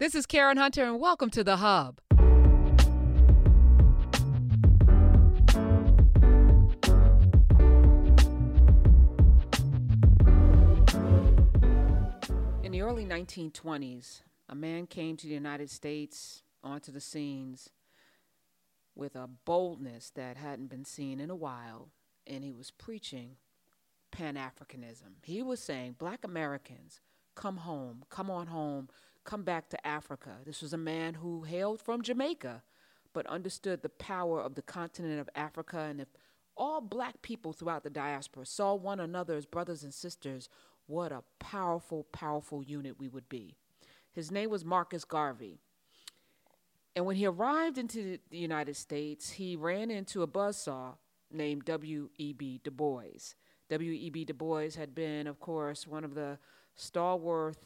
This is Karen Hunter, and welcome to The Hub. In the early 1920s, a man came to the United States onto the scenes with a boldness that hadn't been seen in a while, and he was preaching Pan Africanism. He was saying, Black Americans, come home, come on home, come back to Africa. This was a man who hailed from Jamaica, but understood the power of the continent of Africa. And if all black people throughout the diaspora saw one another as brothers and sisters, what a powerful, powerful unit we would be. His name was Marcus Garvey. And when he arrived into the United States, he ran into a buzzsaw named W.E.B. Du Bois. W.E.B. Du Bois had been, of course, one of the stalwart,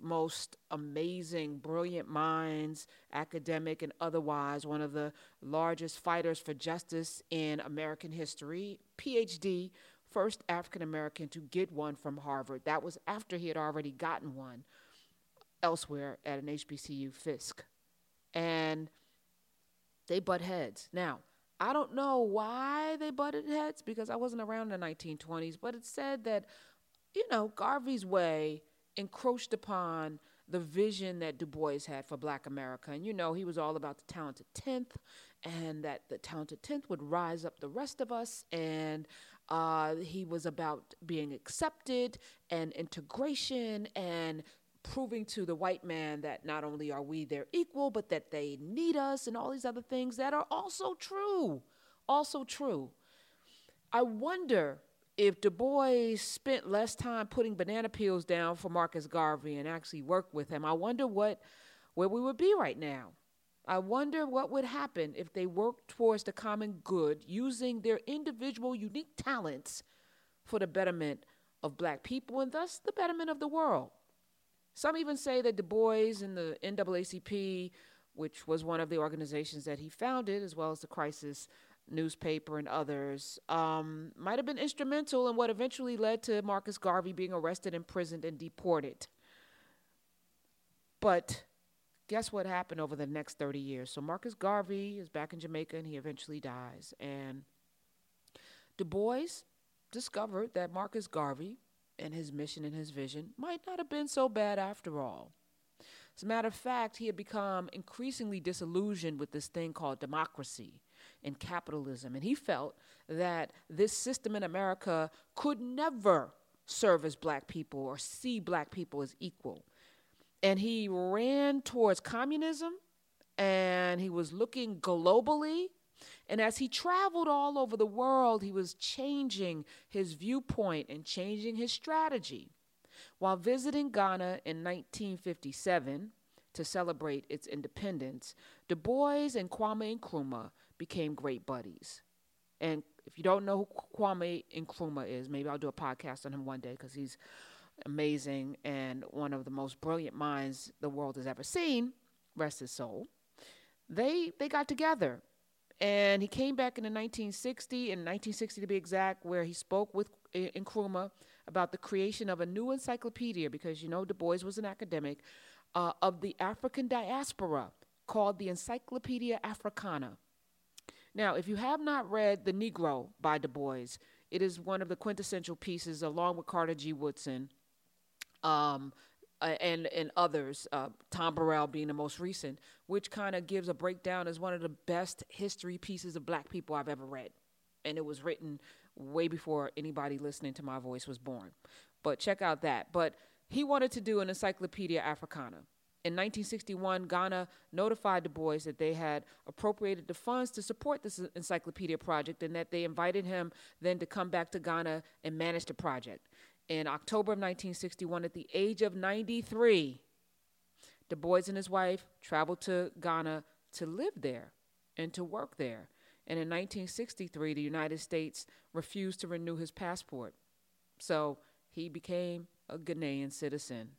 most amazing, brilliant minds, academic and otherwise, one of the largest fighters for justice in American history, PhD, first African American to get one from Harvard. That was after he had already gotten one elsewhere at an HBCU Fisk. And they butt heads. Now, I don't know why they butted heads because I wasn't around in the 1920s, but it said that you know, Garvey's way encroached upon the vision that Du Bois had for black America. And you know, he was all about the talented 10th and that the talented 10th would rise up the rest of us. And uh, he was about being accepted and integration and proving to the white man that not only are we their equal, but that they need us and all these other things that are also true. Also true. I wonder if Du Bois spent less time putting banana peels down for Marcus Garvey and actually worked with him, I wonder what where we would be right now. I wonder what would happen if they worked towards the common good using their individual unique talents for the betterment of black people and thus the betterment of the world. Some even say that Du Bois and the NAACP, which was one of the organizations that he founded, as well as the Crisis newspaper and others, um, might have been instrumental in what eventually led to Marcus Garvey being arrested, imprisoned, and deported. But guess what happened over the next 30 years? So Marcus Garvey is back in Jamaica and he eventually dies. And Du Bois discovered that Marcus Garvey and his mission and his vision might not have been so bad after all. As a matter of fact, he had become increasingly disillusioned with this thing called democracy in capitalism. And he felt that this system in America could never serve as black people or see black people as equal. And he ran towards communism and he was looking globally. And as he traveled all over the world, he was changing his viewpoint and changing his strategy. While visiting Ghana in 1957 to celebrate its independence, Du Bois and Kwame Nkrumah became great buddies. And if you don't know who Kwame Nkrumah is, maybe I'll do a podcast on him one day because he's amazing and one of the most brilliant minds the world has ever seen. Rest his soul. They they got together, and he came back in the 1960, in 1960 to be exact, where he spoke with Nkrumah about the creation of a new encyclopedia because you know Du Bois was an academic uh, of the African diaspora called the Encyclopedia Africana. Now, if you have not read The Negro by Du Bois, it is one of the quintessential pieces, along with Carter G. Woodson um, and, and others, uh, Tom Burrell being the most recent, which kind of gives a breakdown as one of the best history pieces of black people I've ever read. And it was written way before anybody listening to my voice was born. But check out that. But he wanted to do an Encyclopedia Africana. In 1961, Ghana notified Du Bois that they had appropriated the funds to support this encyclopedia project and that they invited him then to come back to Ghana and manage the project. In October of 1961, at the age of 93, Du Bois and his wife traveled to Ghana to live there and to work there. And in 1963, the United States refused to renew his passport. So he became a Ghanaian citizen.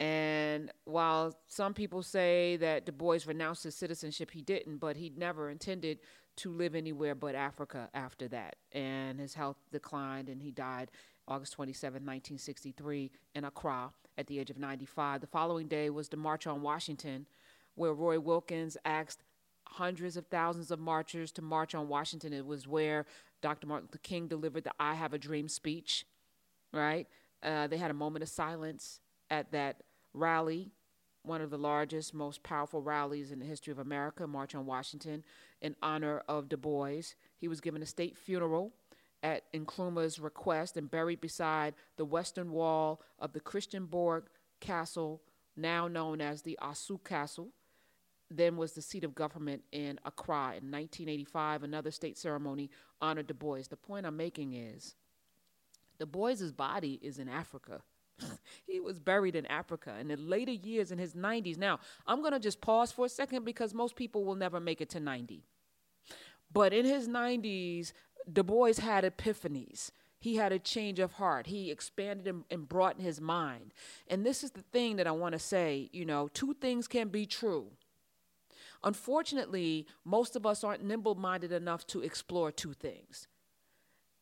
And while some people say that Du Bois renounced his citizenship, he didn't, but he never intended to live anywhere but Africa after that. And his health declined and he died August 27, 1963, in Accra at the age of 95. The following day was the March on Washington, where Roy Wilkins asked hundreds of thousands of marchers to march on Washington. It was where Dr. Martin Luther King delivered the I Have a Dream speech, right? Uh, they had a moment of silence at that rally, one of the largest, most powerful rallies in the history of America, March on Washington, in honor of Du Bois. He was given a state funeral at Nkrumah's request and buried beside the western wall of the Christiansborg Castle, now known as the Osu Castle. Then was the seat of government in Accra in 1985. Another state ceremony honored Du Bois. The point I'm making is Du Bois's body is in Africa. he was buried in Africa And in the later years in his 90s. Now, I'm going to just pause for a second because most people will never make it to 90. But in his 90s, Du Bois had epiphanies. He had a change of heart. He expanded and, and brought in his mind. And this is the thing that I want to say you know, two things can be true. Unfortunately, most of us aren't nimble minded enough to explore two things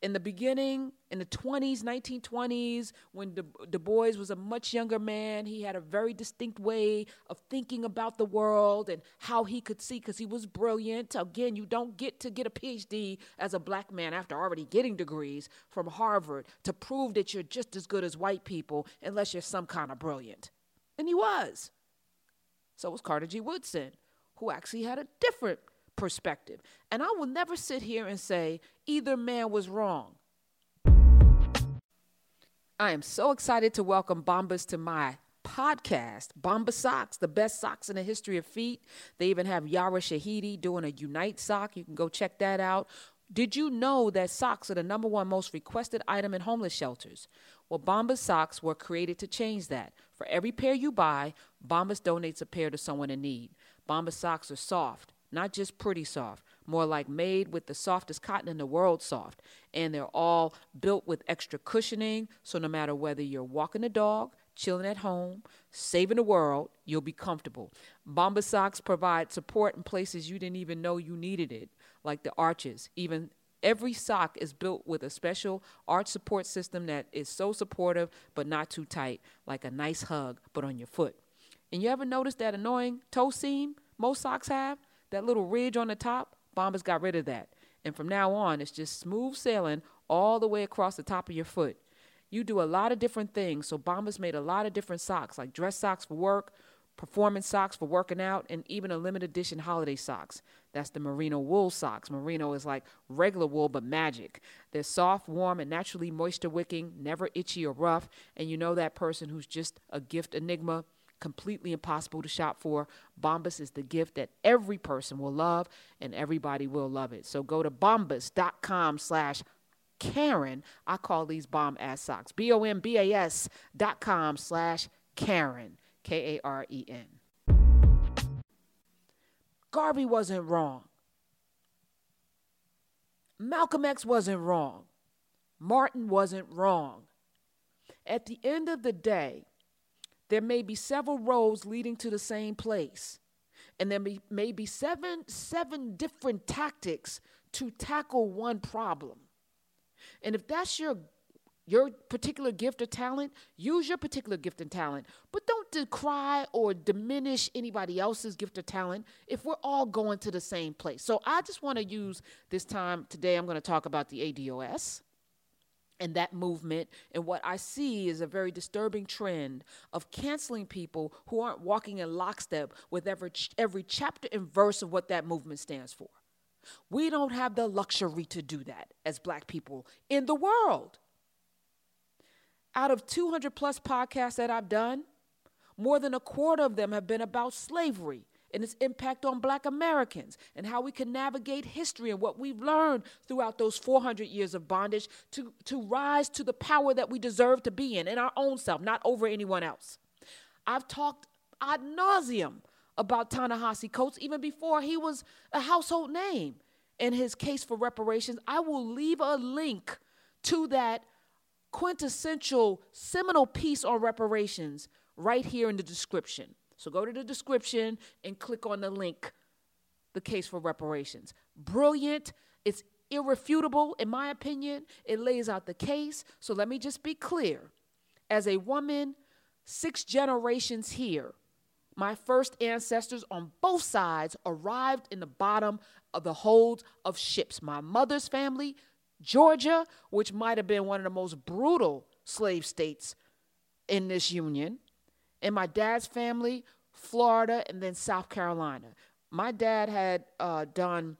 in the beginning, in the 20s, 1920s, when Du, Du Bois was a much younger man, he had a very distinct way of thinking about the world and how he could see, because he was brilliant. Again, you don't get to get a PhD as a black man after already getting degrees from Harvard to prove that you're just as good as white people unless you're some kind of brilliant. And he was. So was Carter G. Woodson, who actually had a different perspective. And I will never sit here and say either man was wrong. I am so excited to welcome Bombas to my podcast, Bombas Socks, the best socks in the history of feet. They even have Yara Shahidi doing a Unite sock. You can go check that out. Did you know that socks are the number one most requested item in homeless shelters? Well, Bombas socks were created to change that. For every pair you buy, Bombas donates a pair to someone in need. Bombas socks are soft, not just pretty soft, more like made with the softest cotton in the world soft. And they're all built with extra cushioning, so no matter whether you're walking the dog, chilling at home, saving the world, you'll be comfortable. Bombas socks provide support in places you didn't even know you needed it, like the arches. Even every sock is built with a special arch support system that is so supportive but not too tight, like a nice hug but on your foot. And you ever notice that annoying toe seam most socks have? That little ridge on the top, Bombas got rid of that. And from now on, it's just smooth sailing all the way across the top of your foot. You do a lot of different things. So Bombas made a lot of different socks, like dress socks for work, performance socks for working out, and even a limited edition holiday socks. That's the merino wool socks. Merino is like regular wool, but magic. They're soft, warm, and naturally moisture wicking, never itchy or rough. And you know that person who's just a gift enigma completely impossible to shop for. Bombas is the gift that every person will love and everybody will love it. So go to bombas.com slash Karen. I call these bomb ass socks. B O M B A S dot com slash Karen. K A R E N. Garvey wasn't wrong. Malcolm X wasn't wrong. Martin wasn't wrong. At the end of the day, there may be several roads leading to the same place. And there may, may be seven, seven different tactics to tackle one problem. And if that's your your particular gift or talent, use your particular gift and talent. But don't decry or diminish anybody else's gift or talent if we're all going to the same place. So I just want to use this time today, I'm going to talk about the ADOS and that movement. And what I see is a very disturbing trend of canceling people who aren't walking in lockstep with every, every chapter and verse of what that movement stands for. We don't have the luxury to do that as black people in the world. Out of 200 plus podcasts that I've done, more than a quarter of them have been about slavery and its impact on black Americans and how we can navigate history and what we've learned throughout those 400 years of bondage to, to rise to the power that we deserve to be in, in our own self, not over anyone else. I've talked ad nauseum about Ta-Nehisi Coates even before he was a household name in his case for reparations. I will leave a link to that quintessential seminal piece on reparations right here in the description. So go to the description and click on the link, the case for reparations. Brilliant. It's irrefutable, in my opinion. It lays out the case. So let me just be clear. As a woman six generations here. My first ancestors on both sides arrived in the bottom of the holds of ships. My mother's family, Georgia, which might have been one of the most brutal slave states in this union, and my dad's family, Florida, and then South Carolina. My dad had uh, done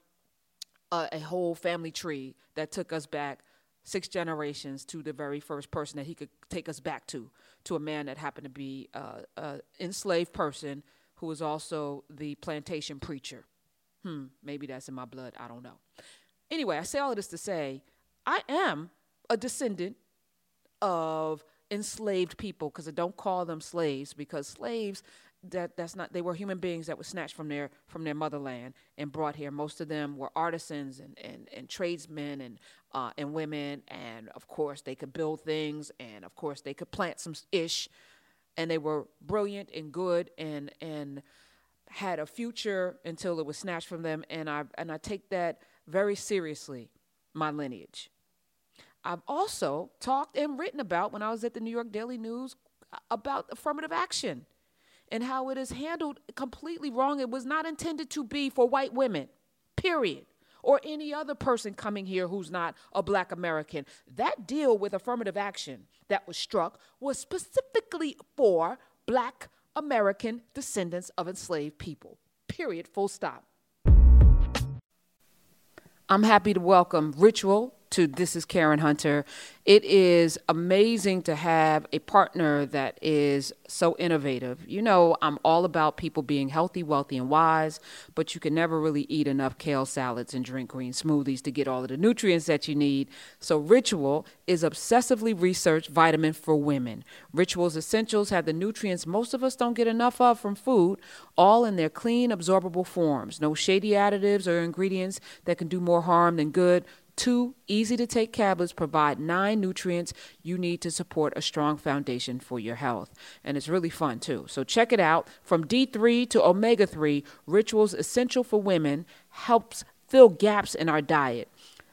a, a whole family tree that took us back six generations to the very first person that he could take us back to, to a man that happened to be uh, an enslaved person who was also the plantation preacher. Hmm, maybe that's in my blood. I don't know. Anyway, I say all of this to say I am a descendant of enslaved people because I don't call them slaves because slaves that that's not they were human beings that were snatched from their from their motherland and brought here. Most of them were artisans and and, and tradesmen and uh, and women and of course they could build things and of course they could plant some ish and they were brilliant and good and and had a future until it was snatched from them. And I and I take that very seriously my lineage I've also talked and written about when I was at the New York Daily News uh, about affirmative action and how it is handled completely wrong. It was not intended to be for white women, period, or any other person coming here who's not a black American. That deal with affirmative action that was struck was specifically for black American descendants of enslaved people, period, full stop. I'm happy to welcome Ritual to This is Karen Hunter. It is amazing to have a partner that is so innovative. You know, I'm all about people being healthy, wealthy, and wise, but you can never really eat enough kale salads and drink green smoothies to get all of the nutrients that you need. So, Ritual is obsessively researched vitamin for women. Ritual's essentials have the nutrients most of us don't get enough of from food, all in their clean, absorbable forms. No shady additives or ingredients that can do more harm than good Two easy to take tablets provide nine nutrients you need to support a strong foundation for your health. And it's really fun too. So check it out. From D3 to omega 3, Rituals Essential for Women helps fill gaps in our diet.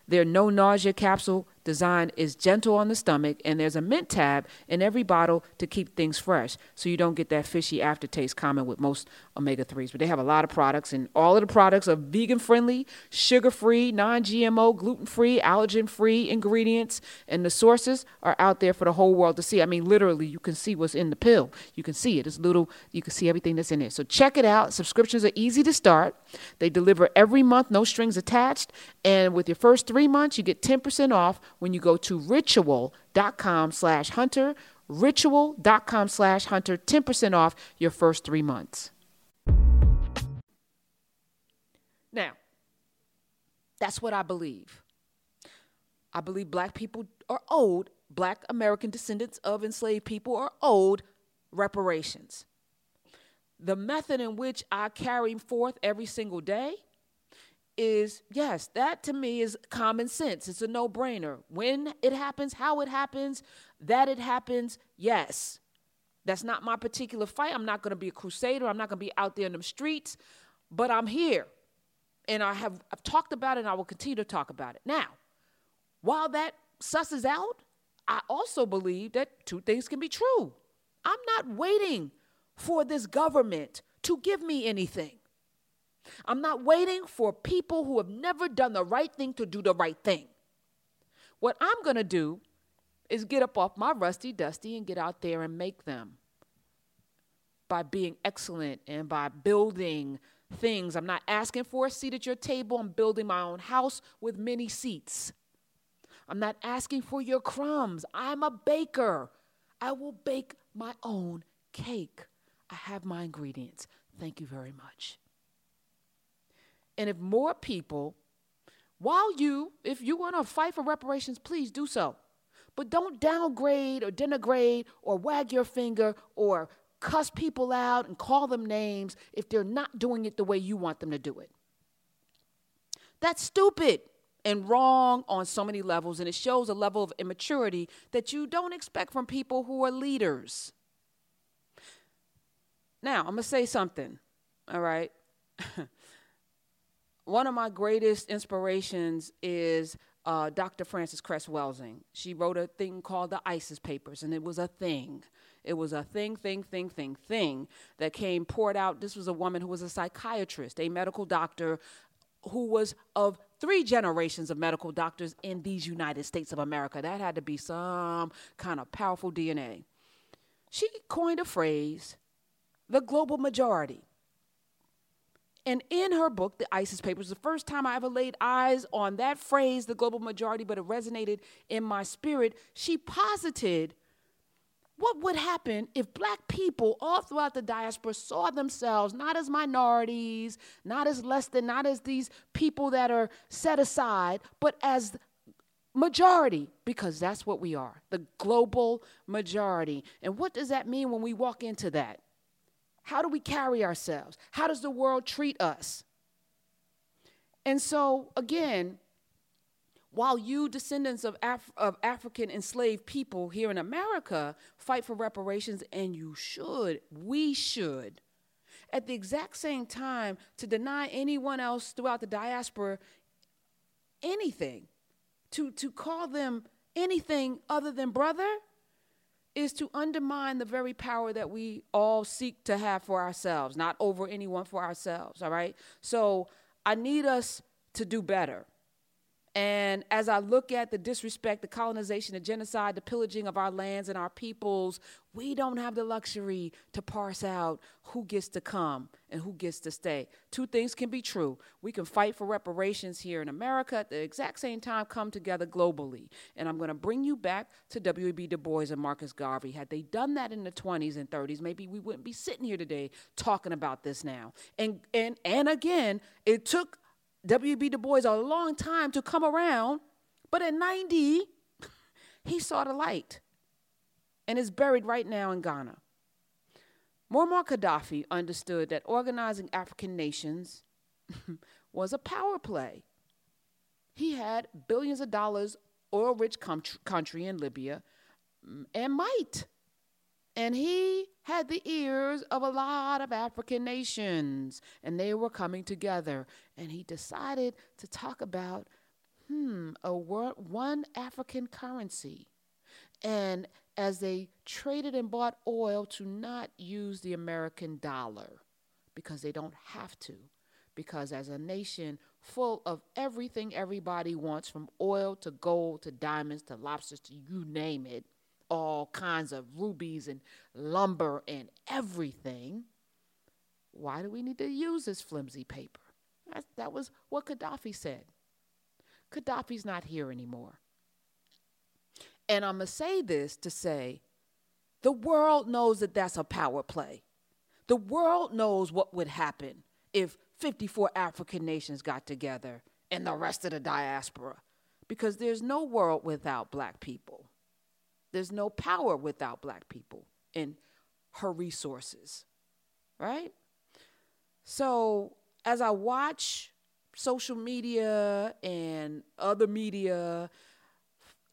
Their no nausea capsule design is gentle on the stomach, and there's a mint tab in every bottle to keep things fresh so you don't get that fishy aftertaste common with most omega 3s. But they have a lot of products, and all of the products are vegan friendly, sugar free, non GMO, gluten free, allergen free ingredients, and the sources are out there for the whole world to see. I mean, literally, you can see what's in the pill. You can see it. It's little, you can see everything that's in there. So check it out. Subscriptions are easy to start. They deliver every month, no strings attached. And with your first three months, you get 10% off when you go to ritual.com slash hunter, ritual.com slash hunter, 10% off your first three months. Now, that's what I believe. I believe black people are owed, black American descendants of enslaved people are owed reparations. The method in which I carry forth every single day is yes, that to me is common sense. It's a no brainer. When it happens, how it happens, that it happens, yes. That's not my particular fight. I'm not going to be a crusader. I'm not going to be out there in the streets, but I'm here. And I have I've talked about it and I will continue to talk about it. Now, while that susses out, I also believe that two things can be true. I'm not waiting for this government to give me anything. I'm not waiting for people who have never done the right thing to do the right thing. What I'm going to do is get up off my rusty dusty and get out there and make them by being excellent and by building things. I'm not asking for a seat at your table. I'm building my own house with many seats. I'm not asking for your crumbs. I'm a baker. I will bake my own cake. I have my ingredients. Thank you very much. And if more people, while you, if you want to fight for reparations, please do so. But don't downgrade or denigrate or wag your finger or cuss people out and call them names if they're not doing it the way you want them to do it. That's stupid and wrong on so many levels, and it shows a level of immaturity that you don't expect from people who are leaders. Now, I'm to say something, all right? one of my greatest inspirations is uh, Dr. Frances Cress Welsing. She wrote a thing called the ISIS Papers, and it was a thing. It was a thing, thing, thing, thing, thing that came poured out. This was a woman who was a psychiatrist, a medical doctor who was of three generations of medical doctors in these United States of America. That had to be some kind of powerful DNA. She coined a phrase, the global majority. And in her book, The ISIS Papers, the first time I ever laid eyes on that phrase, the global majority, but it resonated in my spirit, she posited what would happen if black people all throughout the diaspora saw themselves not as minorities, not as less than, not as these people that are set aside, but as majority, because that's what we are the global majority. And what does that mean when we walk into that? How do we carry ourselves? How does the world treat us? And so, again, while you, descendants of, Af- of African enslaved people here in America, fight for reparations, and you should, we should, at the exact same time, to deny anyone else throughout the diaspora anything, to, to call them anything other than brother, is to undermine the very power that we all seek to have for ourselves, not over anyone for ourselves, all right? So I need us to do better. And as I look at the disrespect, the colonization, the genocide, the pillaging of our lands and our peoples, we don't have the luxury to parse out who gets to come and who gets to stay. Two things can be true. We can fight for reparations here in America at the exact same time, come together globally. And I'm going to bring you back to W.E.B. Du Bois and Marcus Garvey. Had they done that in the 20s and 30s, maybe we wouldn't be sitting here today talking about this now. And and and again, it took W.B. Du Bois a long time to come around, but at 90, he saw the light and is buried right now in Ghana. Muammar Gaddafi understood that organizing African nations was a power play. He had billions of dollars, oil rich country in Libya, mm, and might. And he had the ears of a lot of African nations, and they were coming together. And he decided to talk about, hmm, a wor- one African currency. And as they traded and bought oil, to not use the American dollar because they don't have to. Because as a nation full of everything everybody wants, from oil to gold to diamonds to lobsters to you name it, all kinds of rubies and lumber and everything. Why do we need to use this flimsy paper? That, that was what Gaddafi said. Gaddafi's not here anymore. And I'm going to say this to say the world knows that that's a power play. The world knows what would happen if 54 African nations got together and the rest of the diaspora, because there's no world without black people. There's no power without black people and her resources, right? So as I watch social media and other media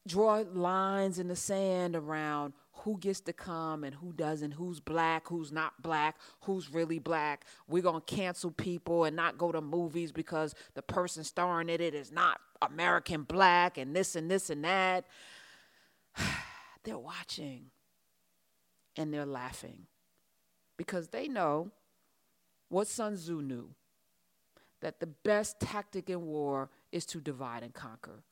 draw lines in the sand around who gets to come and who doesn't, who's black, who's not black, who's really black. We're going to cancel people and not go to movies because the person starring in it is not American black and this and this and that. They're watching and they're laughing because they know what Sun Tzu knew that the best tactic in war is to divide and conquer.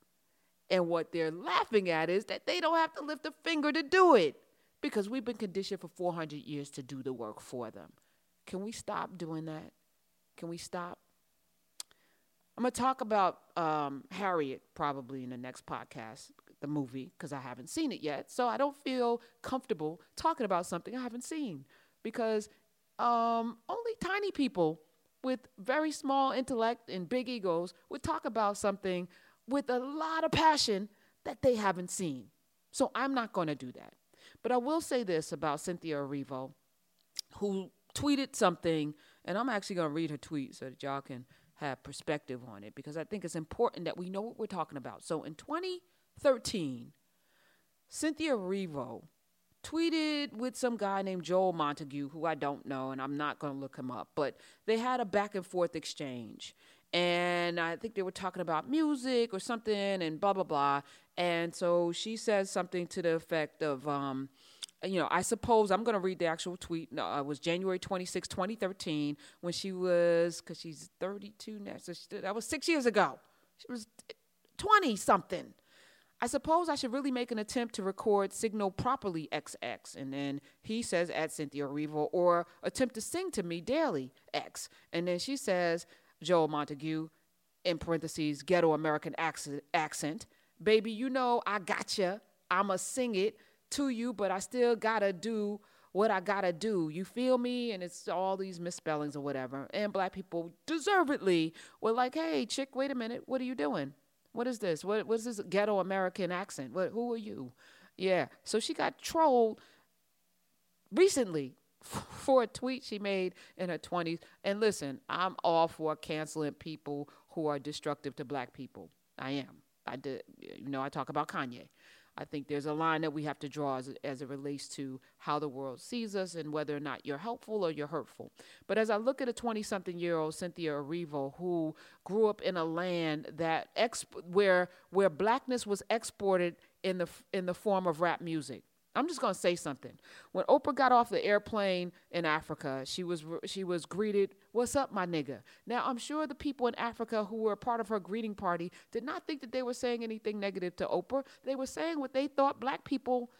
And what they're laughing at is that they don't have to lift a finger to do it because we've been conditioned for 400 years to do the work for them. Can we stop doing that? Can we stop? I'm going to talk about um, Harriet probably in the next podcast the movie because I haven't seen it yet. So I don't feel comfortable talking about something I haven't seen because um, only tiny people with very small intellect and big egos would talk about something with a lot of passion that they haven't seen. So I'm not going to do that. But I will say this about Cynthia Erivo, who tweeted something, and I'm actually going to read her tweet so that y'all can have perspective on it because I think it's important that we know what we're talking about. So in 20- 13, Cynthia Erivo tweeted with some guy named Joel Montague, who I don't know, and I'm not going to look him up, but they had a back and forth exchange. And I think they were talking about music or something and blah, blah, blah. And so she says something to the effect of, um, you know, I suppose I'm going to read the actual tweet. No, it was January 26, 2013, when she was, because she's 32 now. So she, that was six years ago. She was 20 something. I suppose I should really make an attempt to record signal properly XX. And then he says at Cynthia Erivo, or attempt to sing to me daily X. And then she says, Joel Montague, in parentheses, ghetto American accent. Baby, you know I gotcha. I'ma sing it to you, but I still gotta do what I gotta do. You feel me? And it's all these misspellings or whatever. And black people deservedly were like, hey, chick, wait a minute. What are you doing? What is this? What, what is this ghetto American accent? What, who are you? Yeah. So she got trolled recently for a tweet she made in her 20s. And listen, I'm all for canceling people who are destructive to black people. I am. I did, you know, I talk about Kanye. I think there's a line that we have to draw as, as it relates to how the world sees us and whether or not you're helpful or you're hurtful. But as I look at a 20 something year old Cynthia Erivo who grew up in a land that exp- where where blackness was exported in the in the form of rap music I'm just going to say something. When Oprah got off the airplane in Africa, she was she was greeted, "What's up, my nigga?" Now, I'm sure the people in Africa who were part of her greeting party did not think that they were saying anything negative to Oprah. They were saying what they thought black people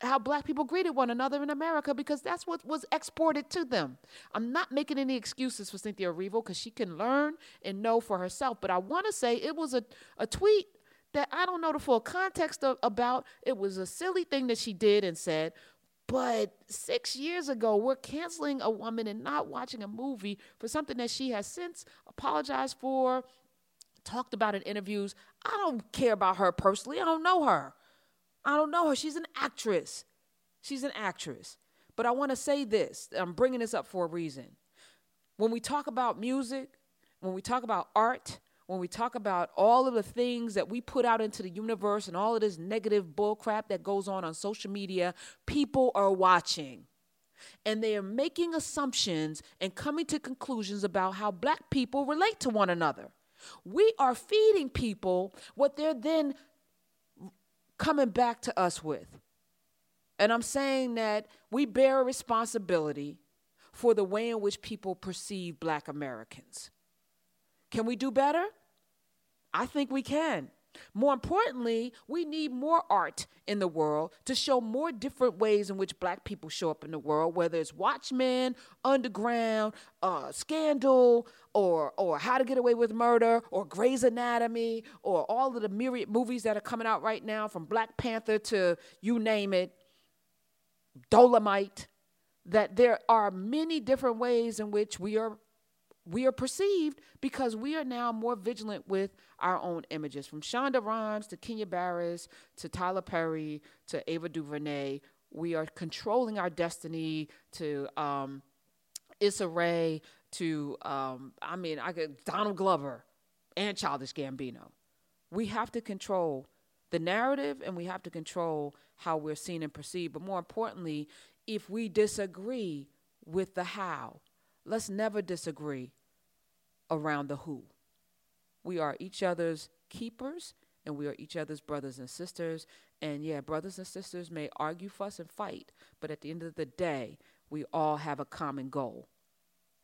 how black people greeted one another in America because that's what was exported to them. I'm not making any excuses for Cynthia Erivo because she can learn and know for herself, but I want to say it was a, a tweet that I don't know the full context of, about. It was a silly thing that she did and said. But six years ago, we're canceling a woman and not watching a movie for something that she has since apologized for, talked about in interviews. I don't care about her personally. I don't know her. I don't know her. She's an actress. She's an actress. But I want to say this I'm bringing this up for a reason. When we talk about music, when we talk about art, when we talk about all of the things that we put out into the universe and all of this negative bullcrap that goes on on social media, people are watching. And they are making assumptions and coming to conclusions about how black people relate to one another. We are feeding people what they're then coming back to us with. And I'm saying that we bear a responsibility for the way in which people perceive black Americans. Can we do better? I think we can. More importantly, we need more art in the world to show more different ways in which black people show up in the world, whether it's Watchmen, Underground, uh, Scandal, or, or How to Get Away with Murder, or Grey's Anatomy, or all of the myriad movies that are coming out right now, from Black Panther to you name it, Dolomite, that there are many different ways in which we are we are perceived because we are now more vigilant with our own images. From Shonda Rhimes to Kenya Barris to Tyler Perry to Ava DuVernay, we are controlling our destiny to um, Issa Rae to, um, I mean, I get Donald Glover and Childish Gambino. We have to control the narrative and we have to control how we're seen and perceived. But more importantly, if we disagree with the how, let's never disagree around the who. We are each other's keepers and we are each other's brothers and sisters. And yeah, brothers and sisters may argue, fuss, and fight, but at the end of the day, we all have a common goal.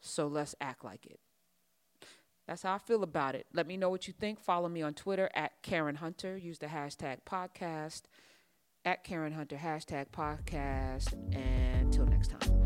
So let's act like it. That's how I feel about it. Let me know what you think. Follow me on Twitter at Karen Hunter. Use the hashtag podcast at Karen Hunter, hashtag podcast. And until next time.